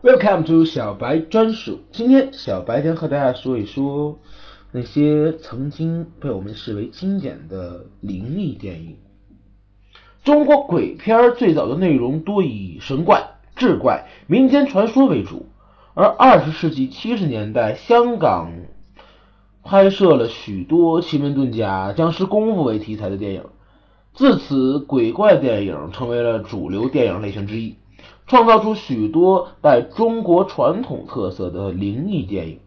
Welcome to 小白专属。今天小白将和大家说一说那些曾经被我们视为经典的灵异电影。中国鬼片最早的内容多以神怪、志怪、民间传说为主，而二十世纪七十年代，香港拍摄了许多奇门遁甲、僵尸功夫为题材的电影，自此鬼怪电影成为了主流电影类型之一。创造出许多带中国传统特色的灵异电影。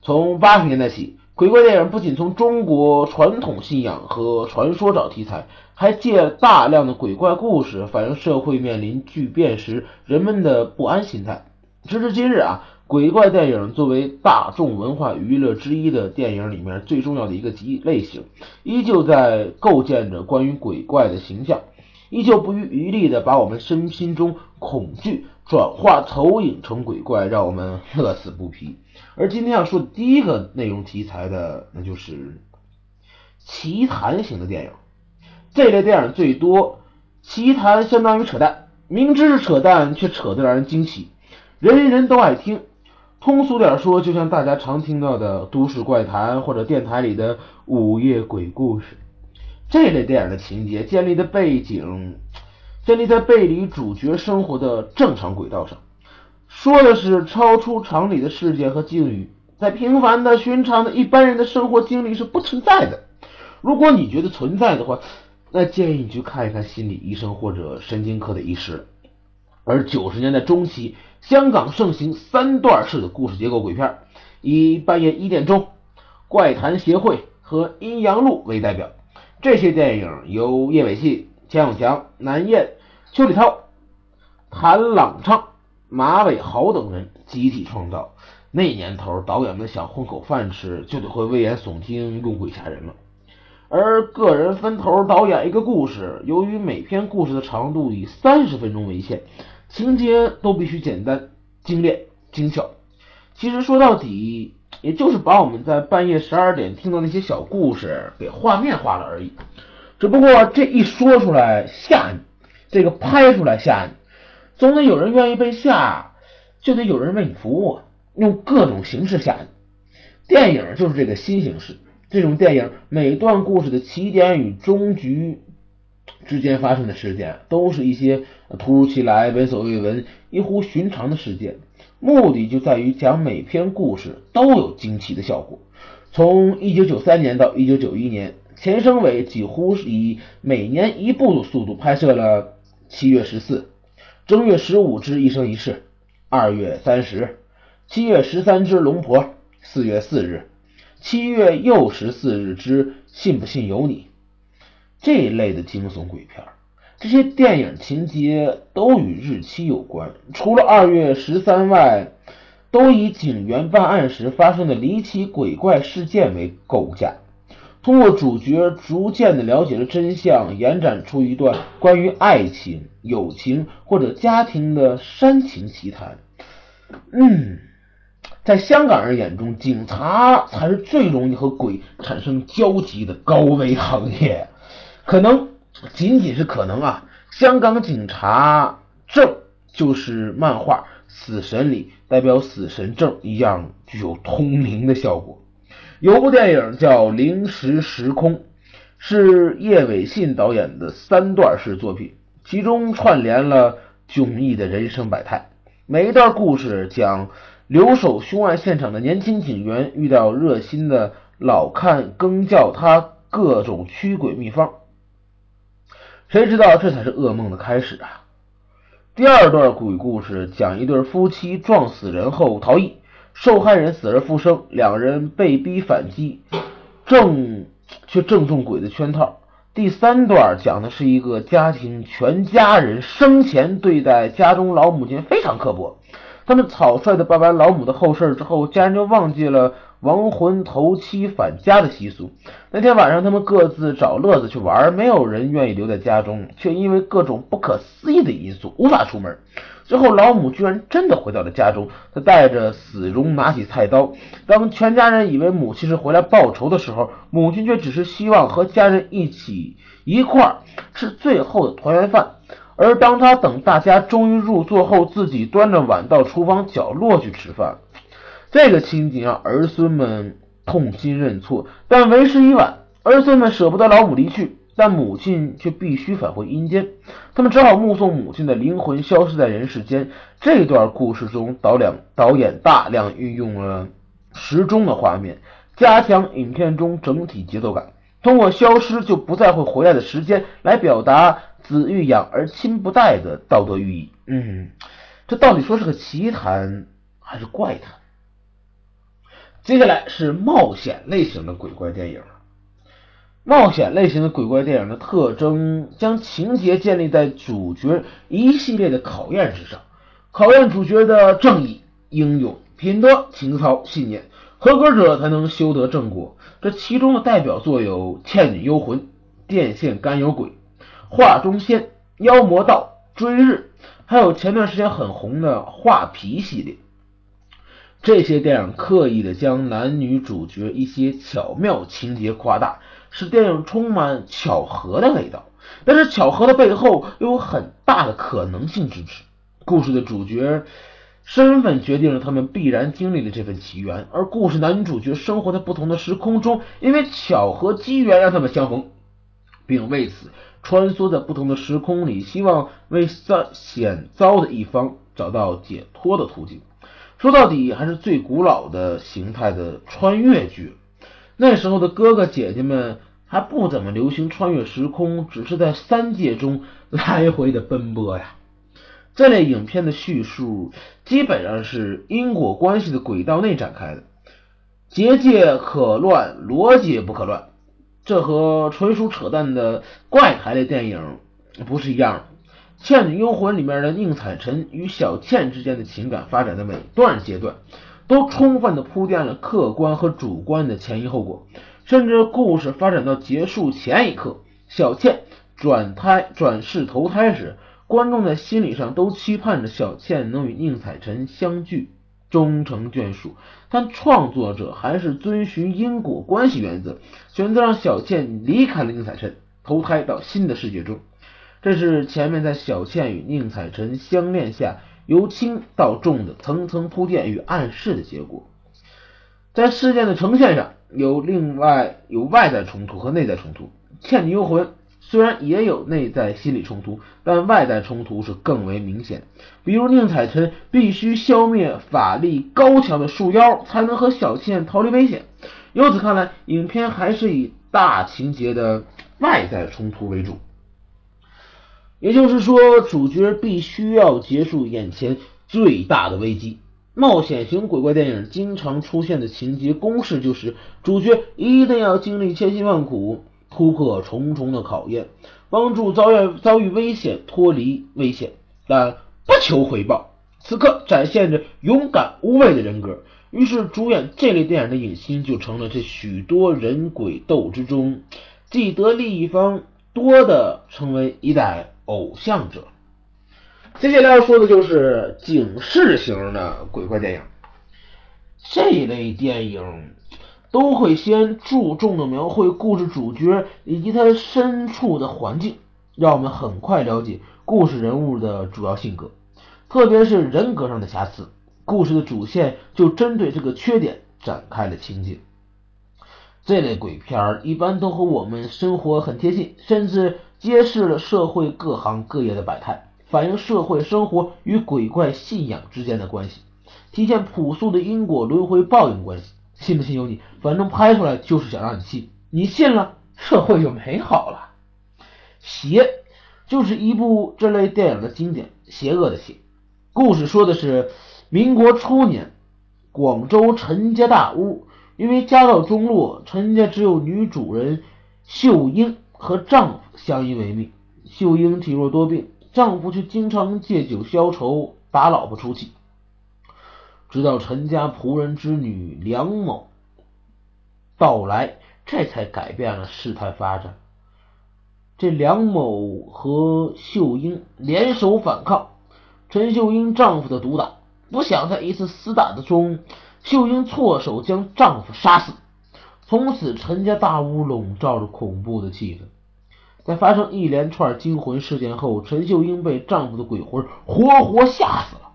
从八十年代起，鬼怪电影不仅从中国传统信仰和传说找题材，还借大量的鬼怪故事反映社会面临巨变时人们的不安心态。直至今日啊，鬼怪电影作为大众文化娱乐之一的电影里面最重要的一个集类型，依旧在构建着关于鬼怪的形象。依旧不遗余力的把我们身心中恐惧转化投影成鬼怪，让我们乐此不疲。而今天要说的第一个内容题材的，那就是奇谈型的电影。这类电影最多，奇谈相当于扯淡，明知是扯淡，却扯得让人惊奇，人人都爱听。通俗点说，就像大家常听到的都市怪谈，或者电台里的午夜鬼故事。这类电影的情节建立的背景，建立在背离主角生活的正常轨道上，说的是超出常理的事件和境遇，在平凡的、寻常的一般人的生活经历是不存在的。如果你觉得存在的话，那建议你去看一看心理医生或者神经科的医师。而九十年代中期，香港盛行三段式的故事结构鬼片，以《半夜一点钟》《怪谈协会》和《阴阳路》为代表。这些电影由叶伟信、钱永强、南燕、邱礼涛、谭朗昌、马伟豪等人集体创造。那年头，导演们想混口饭吃，就得会危言耸听、用鬼吓人了。而个人分头导演一个故事，由于每篇故事的长度以三十分钟为限，情节都必须简单、精炼、精巧。其实说到底。也就是把我们在半夜十二点听到那些小故事给画面化了而已，只不过这一说出来吓你，这个拍出来吓你，总得有人愿意被吓，就得有人为你服务，用各种形式吓你。电影就是这个新形式，这种电影每段故事的起点与终局之间发生的事件，都是一些突如其来、闻所未闻、异乎寻常的事件。目的就在于讲每篇故事都有惊奇的效果。从一九九三年到一九九一年，钱生伟几乎是以每年一部的速度拍摄了《七月十四》《正月十五之一生一世》《二月三十》《七月十三之龙婆》《四月四日》《七月又十四日之信不信由你》这一类的惊悚鬼片。这些电影情节都与日期有关，除了二月十三外，都以警员办案时发生的离奇鬼怪事件为构架，通过主角逐渐的了解了真相，延展出一段关于爱情、友情或者家庭的煽情奇谈。嗯，在香港人眼中，警察才是最容易和鬼产生交集的高危行业，可能。仅仅是可能啊！香港警察证就是漫画《死神》里代表死神证一样具有通灵的效果。有部电影叫《灵石时空》，是叶伟信导演的三段式作品，其中串联了迥异的人生百态。每一段故事讲留守凶案现场的年轻警员遇到热心的老看更教他各种驱鬼秘方。谁知道这才是噩梦的开始啊！第二段鬼故事讲一对夫妻撞死人后逃逸，受害人死而复生，两人被逼反击，正却正中鬼的圈套。第三段讲的是一个家庭全家人生前对待家中老母亲非常刻薄，他们草率的办完老母的后事之后，家人就忘记了。亡魂头七返家的习俗。那天晚上，他们各自找乐子去玩，没有人愿意留在家中，却因为各种不可思议的因素无法出门。最后，老母居然真的回到了家中，她带着死容，拿起菜刀。当全家人以为母亲是回来报仇的时候，母亲却只是希望和家人一起一块儿吃最后的团圆饭。而当他等大家终于入座后，自己端着碗到厨房角落去吃饭，这个情景让儿孙们痛心认错。但为时已晚，儿孙们舍不得老母离去，但母亲却必须返回阴间，他们只好目送母亲的灵魂消失在人世间。这段故事中，导两导演大量运用了时钟的画面，加强影片中整体节奏感。通过消失就不再会回来的时间来表达子欲养而亲不待的道德寓意。嗯，这到底说是个奇谈还是怪谈？接下来是冒险类型的鬼怪电影。冒险类型的鬼怪电影的特征，将情节建立在主角一系列的考验之上，考验主角的正义、英勇、品德、情操、信念。合格者才能修得正果。这其中的代表作有《倩女幽魂》《电线杆有鬼》《画中仙》《妖魔道》《追日》，还有前段时间很红的《画皮》系列。这些电影刻意的将男女主角一些巧妙情节夸大，使电影充满巧合的味道。但是巧合的背后又有很大的可能性支持。故事的主角。身份决定了他们必然经历的这份奇缘，而故事男女主角生活在不同的时空中，因为巧合机缘让他们相逢，并为此穿梭在不同的时空里，希望为遭险遭的一方找到解脱的途径。说到底，还是最古老的形态的穿越剧。那时候的哥哥姐姐们还不怎么流行穿越时空，只是在三界中 来回的奔波呀。这类影片的叙述基本上是因果关系的轨道内展开的，结界可乱，逻辑不可乱。这和纯属扯淡的怪谈类电影不是一样的。《倩女幽魂》里面的宁采臣与小倩之间的情感发展的每段阶段，都充分的铺垫了客观和主观的前因后果，甚至故事发展到结束前一刻，小倩转胎转世投胎时。观众在心理上都期盼着小倩能与宁采臣相聚，终成眷属，但创作者还是遵循因果关系原则，选择让小倩离开了宁采臣，投胎到新的世界中。这是前面在小倩与宁采臣相恋下，由轻到重的层层铺垫与暗示的结果。在事件的呈现上，有另外有外在冲突和内在冲突，《倩女幽魂》。虽然也有内在心理冲突，但外在冲突是更为明显。比如宁采臣必须消灭法力高强的树妖，才能和小倩逃离危险。由此看来，影片还是以大情节的外在冲突为主。也就是说，主角必须要结束眼前最大的危机。冒险型鬼怪电影经常出现的情节公式就是：主角一定要经历千辛万苦。突破重重的考验，帮助遭遇遭遇危险脱离危险，但不求回报。此刻展现着勇敢无畏的人格，于是主演这类电影的影星就成了这许多人鬼斗之中既得利益方多的，成为一代偶像者。接下来要说的就是警示型的鬼怪电影，这类电影。都会先注重的描绘故事主角以及他身处的环境，让我们很快了解故事人物的主要性格，特别是人格上的瑕疵。故事的主线就针对这个缺点展开了情节。这类鬼片一般都和我们生活很贴近，甚至揭示了社会各行各业的百态，反映社会生活与鬼怪信仰之间的关系，体现朴素的因果轮回报应关系。信不信由你，反正拍出来就是想让你信，你信了，社会就美好了。邪就是一部这类电影的经典，邪恶的邪。故事说的是民国初年，广州陈家大屋因为家道中落，陈家只有女主人秀英和丈夫相依为命。秀英体弱多病，丈夫却经常借酒消愁，打老婆出气。直到陈家仆人之女梁某到来，这才改变了事态发展。这梁某和秀英联手反抗，陈秀英丈夫的毒打，不想在一次厮打的中，秀英错手将丈夫杀死。从此，陈家大屋笼罩着恐怖的气氛。在发生一连串惊魂事件后，陈秀英被丈夫的鬼魂活活吓死了。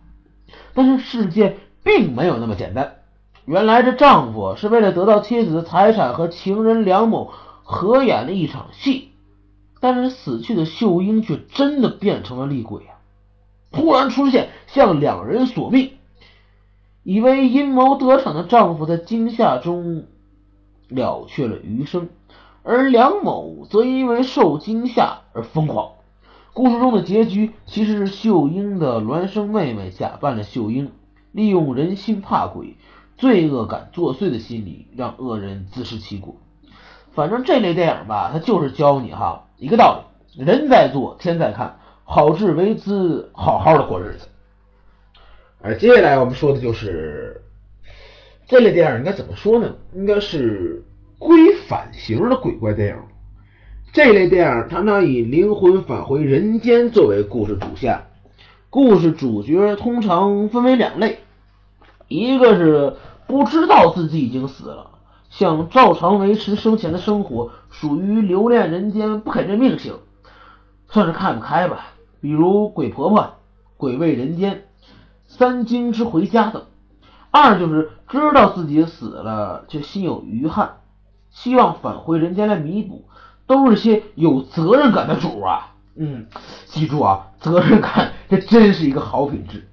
但是事件并没有那么简单。原来这丈夫是为了得到妻子的财产和情人梁某合演了一场戏，但是死去的秀英却真的变成了厉鬼啊！突然出现，向两人索命。以为阴谋得逞的丈夫在惊吓中了却了余生，而梁某则因为受惊吓而疯狂。故事中的结局其实是秀英的孪生妹妹假扮了秀英，利用人心怕鬼、罪恶感作祟的心理，让恶人自食其果。反正这类电影吧，它就是教你哈一个道理：人在做，天在看，好自为之，好好的过日子。而接下来我们说的就是这类电影应该怎么说呢？应该是归返型的鬼怪电影。这类电影常常以灵魂返回人间作为故事主线，故事主角通常分为两类，一个是不知道自己已经死了，想照常维持生前的生活，属于留恋人间不肯认命型，算是看不开吧。比如鬼婆婆、鬼味人间。三经之回家等，二就是知道自己死了却心有余憾，希望返回人间来弥补，都是些有责任感的主啊。嗯，记住啊，责任感这真是一个好品质，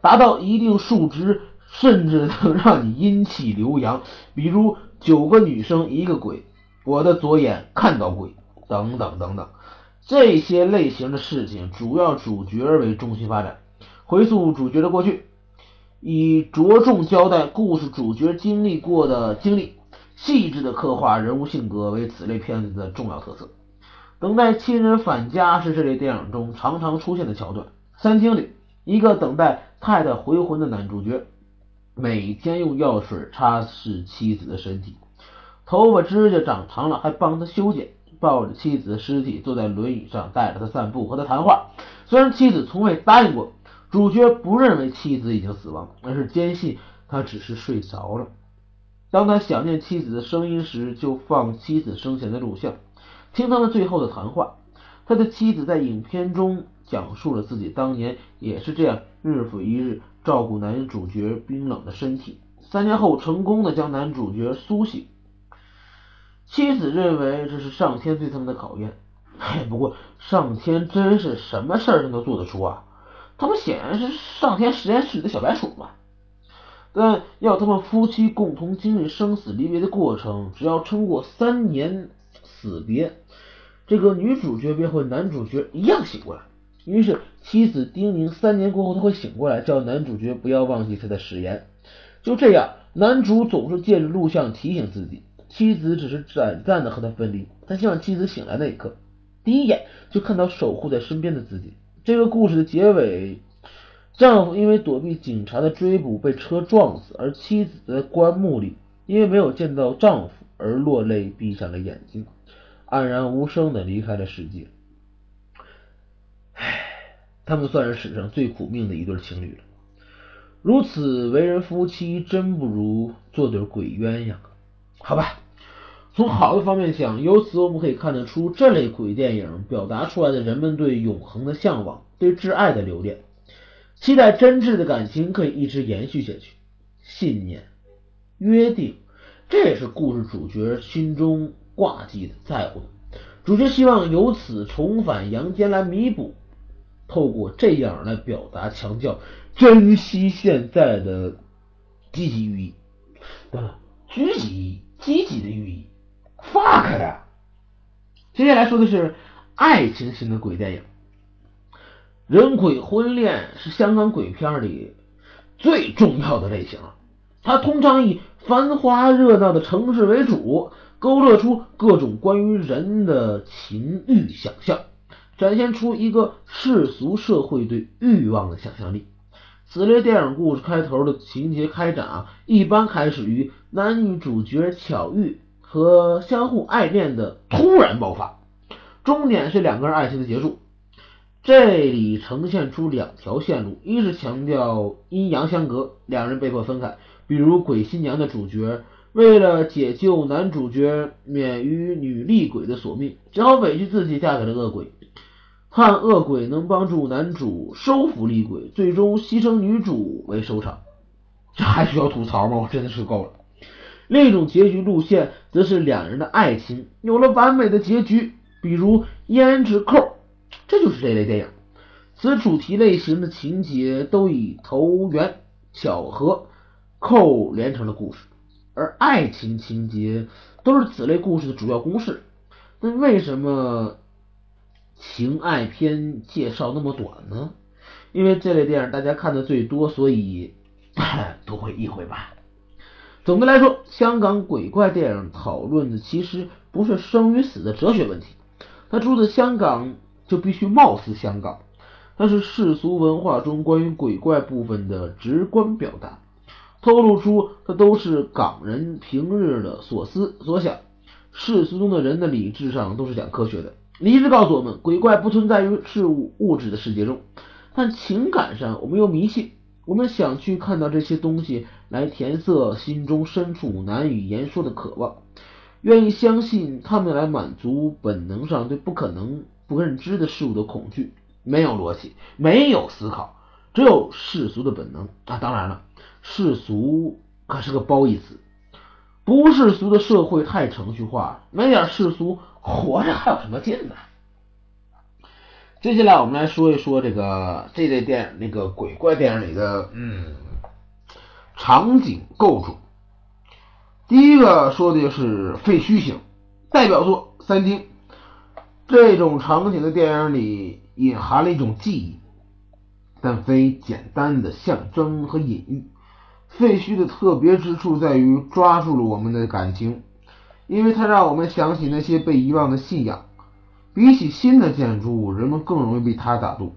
达到一定数值，甚至能让你阴气流阳。比如九个女生一个鬼，我的左眼看到鬼，等等等等，这些类型的事情，主要主角为中心发展。回溯主角的过去，以着重交代故事主角经历过的经历，细致的刻画人物性格为此类片子的重要特色。等待亲人返家是这类电影中常常出现的桥段。三厅里，一个等待太太回魂的男主角，每天用药水擦拭妻子的身体，头发指甲长长了还帮他修剪，抱着妻子的尸体坐在轮椅上带着他散步和他谈话。虽然妻子从未答应过。主角不认为妻子已经死亡，而是坚信他只是睡着了。当他想念妻子的声音时，就放妻子生前的录像，听他们最后的谈话。他的妻子在影片中讲述了自己当年也是这样日复一日照顾男主角冰冷的身体，三年后成功的将男主角苏醒。妻子认为这是上天对他们的考验。哎，不过上天真是什么事儿都做得出啊！他们显然是上天实验室里的小白鼠嘛，但要他们夫妻共同经历生死离别的过程，只要撑过三年死别，这个女主角便会男主角一样醒过来。于是妻子叮咛，三年过后他会醒过来，叫男主角不要忘记他的誓言。就这样，男主总是借着录像提醒自己，妻子只是短暂的和他分离。他希望妻子醒来那一刻，第一眼就看到守护在身边的自己。这个故事的结尾，丈夫因为躲避警察的追捕被车撞死，而妻子在棺木里因为没有见到丈夫而落泪，闭上了眼睛，黯然无声的离开了世界。唉，他们算是史上最苦命的一对情侣了。如此为人夫妻，真不如做对鬼鸳鸯。好吧。从好的方面想，由此我们可以看得出，这类鬼电影表达出来的人们对永恒的向往，对挚爱的留恋，期待真挚的感情可以一直延续下去。信念、约定，这也是故事主角心中挂记的、在乎的。主角希望由此重返阳间来弥补，透过这样来表达强调珍惜现在的积极寓意，等等，积极积极的寓意。fuck 呀！接下来说的是爱情型的鬼电影，《人鬼婚恋》是香港鬼片里最重要的类型。它通常以繁华热闹的城市为主，勾勒出各种关于人的情欲想象，展现出一个世俗社会对欲望的想象力。此类电影故事开头的情节开展啊，一般开始于男女主角巧遇。和相互爱恋的突然爆发，终点是两个人爱情的结束。这里呈现出两条线路：一是强调阴阳相隔，两人被迫分开，比如《鬼新娘》的主角为了解救男主角免于女厉鬼的索命，只好委屈自己嫁给了恶鬼，盼恶鬼能帮助男主收服厉鬼，最终牺牲女主为收场。这还需要吐槽吗？我真的是够了。另一种结局路线，则是两人的爱情有了完美的结局，比如胭脂扣，这就是这类电影。此主题类型的情节都以投缘、巧合、扣连成了故事，而爱情情节都是此类故事的主要公式。那为什么情爱片介绍那么短呢？因为这类电影大家看的最多，所以 多会一回吧。总的来说，香港鬼怪电影讨论的其实不是生与死的哲学问题，它住在香港就必须貌似香港。它是世俗文化中关于鬼怪部分的直观表达，透露出它都是港人平日的所思所想。世俗中的人的理智上都是讲科学的，理智告诉我们鬼怪不存在于事物物质的世界中，但情感上我们又迷信，我们想去看到这些东西来填塞心中深处难以言说的渴望，愿意相信他们来满足本能上对不可能不认知的事物的恐惧。没有逻辑，没有思考，只有世俗的本能啊！当然了，世俗可是个褒义词，不世俗的社会太程序化，没点世俗，活着还有什么劲呢？接下来我们来说一说这个这类电影，那个鬼怪电影里的嗯场景构筑。第一个说的就是废墟型，代表作《三经》，这种场景的电影里。隐含了一种记忆，但非简单的象征和隐喻。废墟的特别之处在于抓住了我们的感情，因为它让我们想起那些被遗忘的信仰。比起新的建筑物，人们更容易被它打动。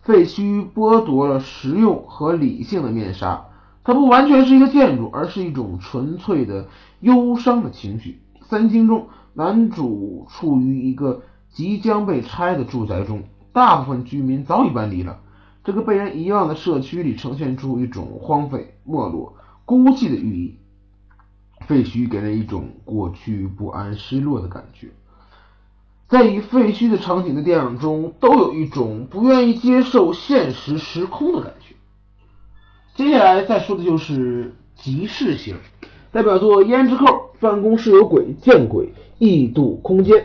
废墟剥夺了实用和理性的面纱，它不完全是一个建筑，而是一种纯粹的忧伤的情绪。三经中，男主处于一个即将被拆的住宅中。大部分居民早已搬离了，这个被人遗忘的社区里呈现出一种荒废、没落、孤寂的寓意。废墟给人一种过去不安、失落的感觉。在以废墟的场景的电影中，都有一种不愿意接受现实时空的感觉。接下来再说的就是即视型，代表作《胭脂扣》《办公室有鬼》《见鬼》《异度空间》。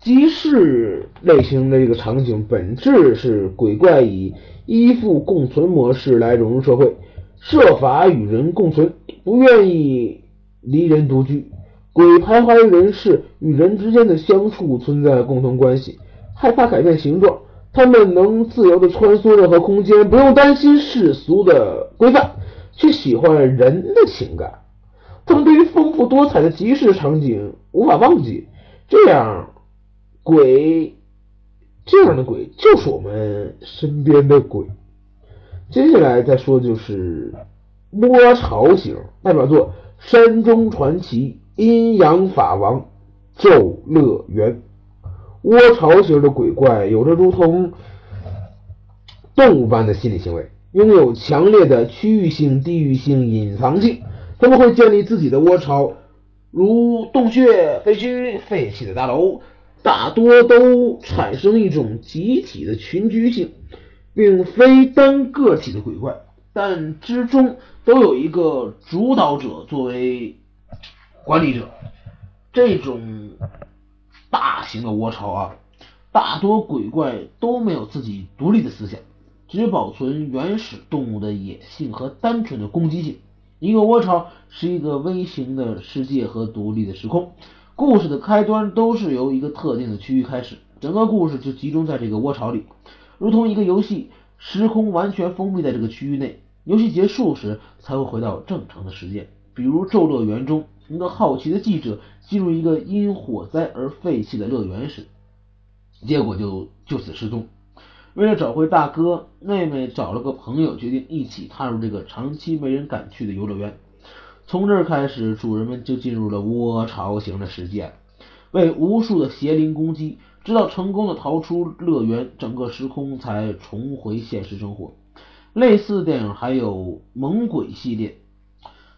集市类型的这个场景，本质是鬼怪以依附共存模式来融入社会，设法与人共存，不愿意离人独居。鬼徘徊的人世与人之间的相处存在共同关系，害怕改变形状，他们能自由的穿梭任何空间，不用担心世俗的规范，却喜欢人的情感。他们对于丰富多彩的集市场景无法忘记，这样。鬼，这样的鬼就是我们身边的鬼。接下来再说的就是窝巢型，代表作《山中传奇》《阴阳法王》《咒乐园》。窝巢型的鬼怪有着如同动物般的心理行为，拥有强烈的区域性、地域性、隐藏性。他们会建立自己的窝巢，如洞穴、废墟、废弃的大楼。大多都产生一种集体的群居性，并非单个体的鬼怪，但之中都有一个主导者作为管理者。这种大型的窝巢啊，大多鬼怪都没有自己独立的思想，只保存原始动物的野性和单纯的攻击性。一个窝巢是一个微型的世界和独立的时空。故事的开端都是由一个特定的区域开始，整个故事就集中在这个窝巢里，如同一个游戏，时空完全封闭在这个区域内。游戏结束时才会回到正常的时间。比如《咒乐园》中，一个好奇的记者进入一个因火灾而废弃的乐园时，结果就就此失踪。为了找回大哥，妹妹找了个朋友，决定一起踏入这个长期没人敢去的游乐园。从这儿开始，主人们就进入了窝巢型的世界，被无数的邪灵攻击，直到成功的逃出乐园，整个时空才重回现实生活。类似的电影还有《猛鬼》系列，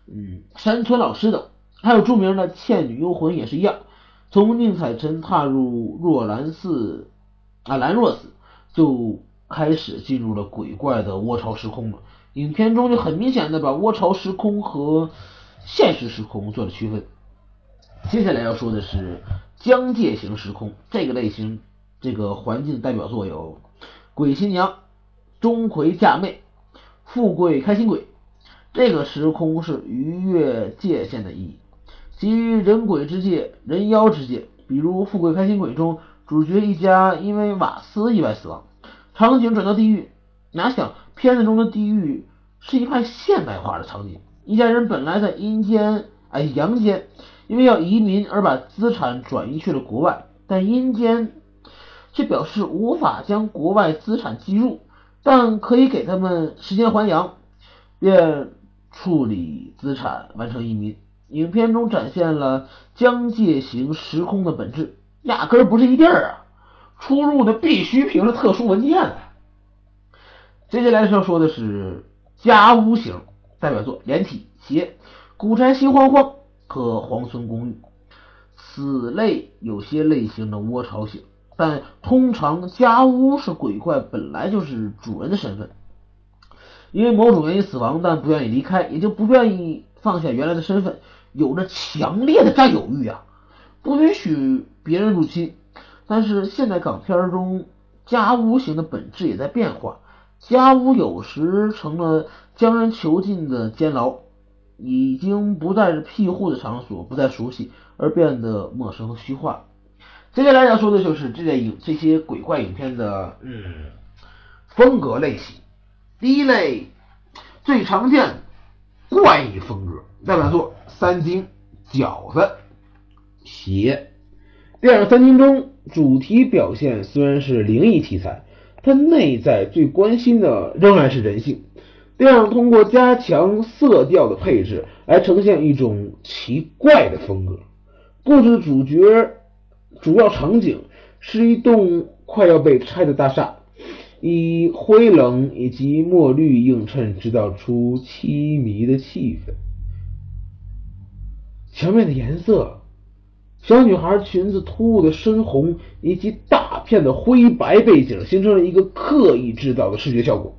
嗯，山村老师等。还有著名的《倩女幽魂》也是一样，从宁采臣踏入若兰寺啊兰若寺就开始进入了鬼怪的窝巢时空了。影片中就很明显的把窝巢时空和现实时空做了区分。接下来要说的是疆界型时空这个类型，这个环境代表作有《鬼新娘》《钟馗嫁妹》《富贵开心鬼》。这个时空是逾越界限的意义，基于人鬼之界、人妖之界。比如《富贵开心鬼》中，主角一家因为瓦斯意外死亡，场景转到地狱。哪想片子中的地狱是一派现代化的场景，一家人本来在阴间哎阳间，因为要移民而把资产转移去了国外，但阴间却表示无法将国外资产计入，但可以给他们时间还阳，便。处理资产，完成移民。影片中展现了疆界型时空的本质，压根儿不是一地儿啊！出入的必须凭着特殊文件。接下来要说的是家屋型代表作《连体鞋》《古宅心慌慌》和《皇村公寓》。此类有些类型的窝巢型，但通常家屋是鬼怪本来就是主人的身份。因为某种原因死亡，但不愿意离开，也就不愿意放下原来的身份，有着强烈的占有欲啊，不允许别人入侵。但是现代港片中家屋型的本质也在变化，家屋有时成了将人囚禁的监牢，已经不再是庇护的场所，不再熟悉，而变得陌生和虚幻。接下来要说的就是这类影这些鬼怪影片的嗯风格类型。第一类最常见怪异风格，代表作《三精》《饺子》《鞋》。电影《三精》中主题表现虽然是灵异题材，但内在最关心的仍然是人性。这样通过加强色调的配置来呈现一种奇怪的风格。故事的主角主要场景是一栋快要被拆的大厦。以灰冷以及墨绿映衬，制造出凄迷的气氛。墙面的颜色，小女孩裙子突兀的深红，以及大片的灰白背景，形成了一个刻意制造的视觉效果。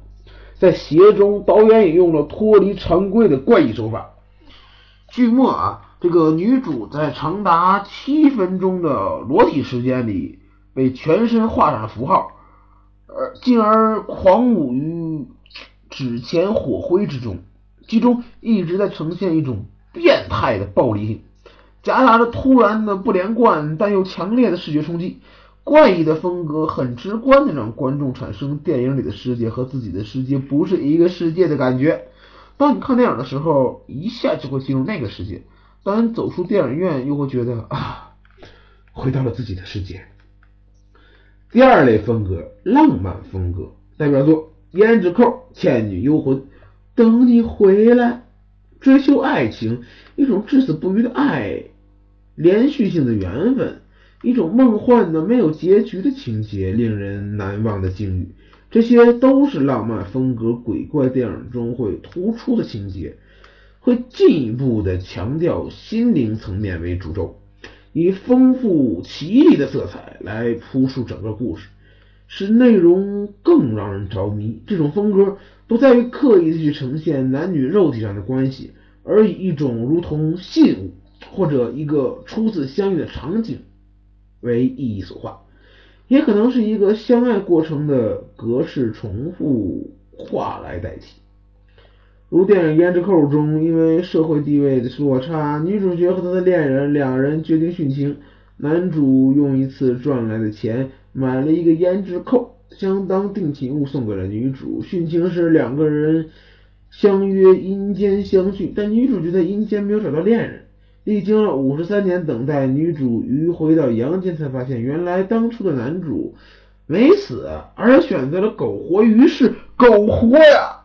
在鞋中，导演也用了脱离常规的怪异手法。剧末啊，这个女主在长达七分钟的裸体时间里，被全身画上了符号。而进而狂舞于纸钱火灰之中，其中一直在呈现一种变态的暴力性，夹杂着突然的不连贯但又强烈的视觉冲击，怪异的风格很直观的让观众产生电影里的世界和自己的世界不是一个世界的感觉。当你看电影的时候，一下就会进入那个世界，当你走出电影院，又会觉得啊，回到了自己的世界。第二类风格，浪漫风格，代表作《胭脂扣》《倩女幽魂》，等你回来，追求爱情，一种至死不渝的爱，连续性的缘分，一种梦幻的没有结局的情节，令人难忘的境遇，这些都是浪漫风格鬼怪电影中会突出的情节，会进一步的强调心灵层面为主轴。以丰富奇异的色彩来铺述整个故事，使内容更让人着迷。这种风格不在于刻意的去呈现男女肉体上的关系，而以一种如同信物或者一个初次相遇的场景为意义所化，也可能是一个相爱过程的格式重复化来代替。如电影《胭脂扣》中，因为社会地位的落差，女主角和她的恋人两人决定殉情。男主用一次赚来的钱买了一个胭脂扣，相当定情物送给了女主。殉情时，两个人相约阴间相聚，但女主角在阴间没有找到恋人。历经了五十三年等待，女主迂回到阳间，才发现原来当初的男主没死，而选择了苟活于世。苟活呀！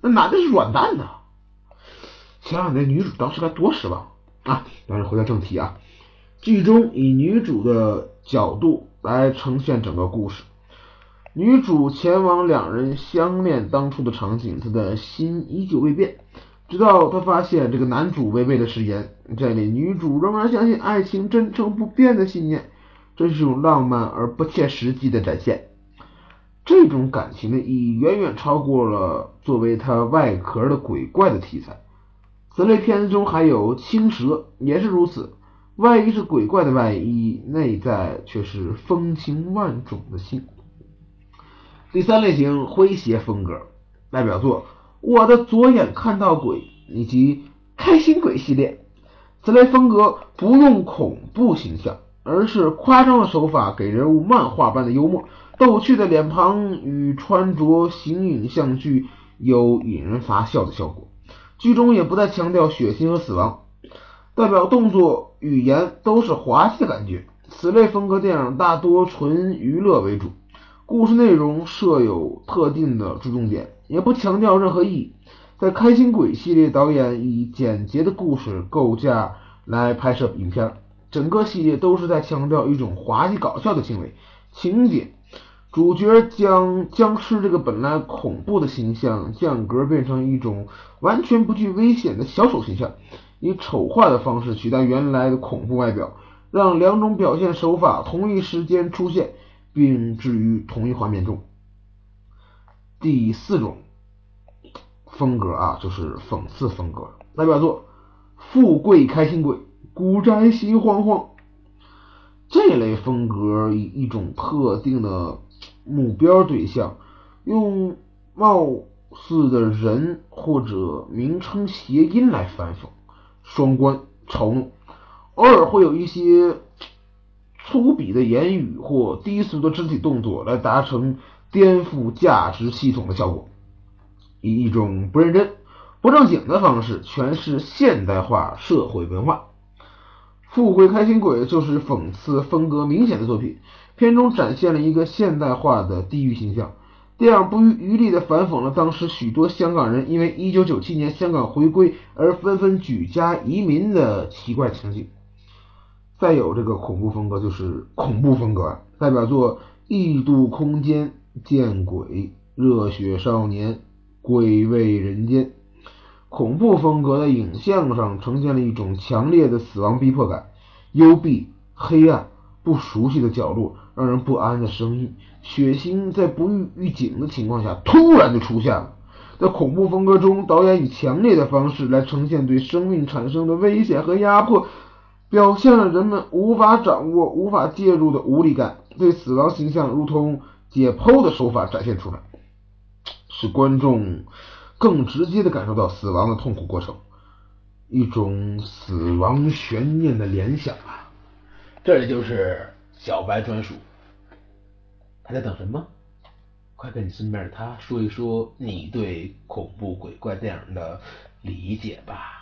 那男的是软蛋呐！想想那女主当时该多失望啊！但是回到正题啊，剧中以女主的角度来呈现整个故事。女主前往两人相恋当初的场景，她的心依旧未变，直到他发现这个男主违背了誓言，这里女主仍然相信爱情真诚不变的信念，这是一种浪漫而不切实际的展现。这种感情的意义远远超过了作为它外壳的鬼怪的题材。此类片子中还有青蛇，也是如此。外衣是鬼怪的外衣，内在却是风情万种的心。第三类型诙谐风格，代表作《我的左眼看到鬼》以及《开心鬼》系列。此类风格不用恐怖形象，而是夸张的手法，给人物漫画般的幽默。逗趣的脸庞与穿着形影相具，有引人发笑的效果。剧中也不再强调血腥和死亡，代表动作、语言都是滑稽的感觉。此类风格电影大多纯娱乐为主，故事内容设有特定的注重点，也不强调任何意义。在《开心鬼》系列，导演以简洁的故事构架来拍摄影片，整个系列都是在强调一种滑稽搞笑的行为情节。主角将僵尸这个本来恐怖的形象降格，变成一种完全不具危险的小丑形象，以丑化的方式取代原来的恐怖外表，让两种表现手法同一时间出现，并置于同一画面中。第四种风格啊，就是讽刺风格，代表作《富贵开心鬼》《古宅心慌慌》这类风格，以一种特定的。目标对象用貌似的人或者名称谐音来反讽、双关、嘲弄，偶尔会有一些粗鄙的言语或低俗的肢体动作来达成颠覆价值系统的效果，以一种不认真、不正经的方式诠释现代化社会文化。《富贵开心鬼》就是讽刺风格明显的作品。片中展现了一个现代化的地域形象，电影不遗余力地反讽了当时许多香港人因为1997年香港回归而纷纷举家移民的奇怪情景。再有这个恐怖风格就是恐怖风格，代表作《异度空间》《见鬼》《热血少年》《鬼味人间》。恐怖风格的影像上呈现了一种强烈的死亡逼迫感，幽闭、黑暗、不熟悉的角落。让人不安的声音，血腥在不预预警的情况下突然就出现了。在恐怖风格中，导演以强烈的方式来呈现对生命产生的危险和压迫，表现了人们无法掌握、无法介入的无力感。对死亡形象如同解剖的手法展现出来，使观众更直接的感受到死亡的痛苦过程，一种死亡悬念的联想啊！这里就是。小白专属，还在等什么？快跟你身边的他说一说你对恐怖鬼怪电影的理解吧。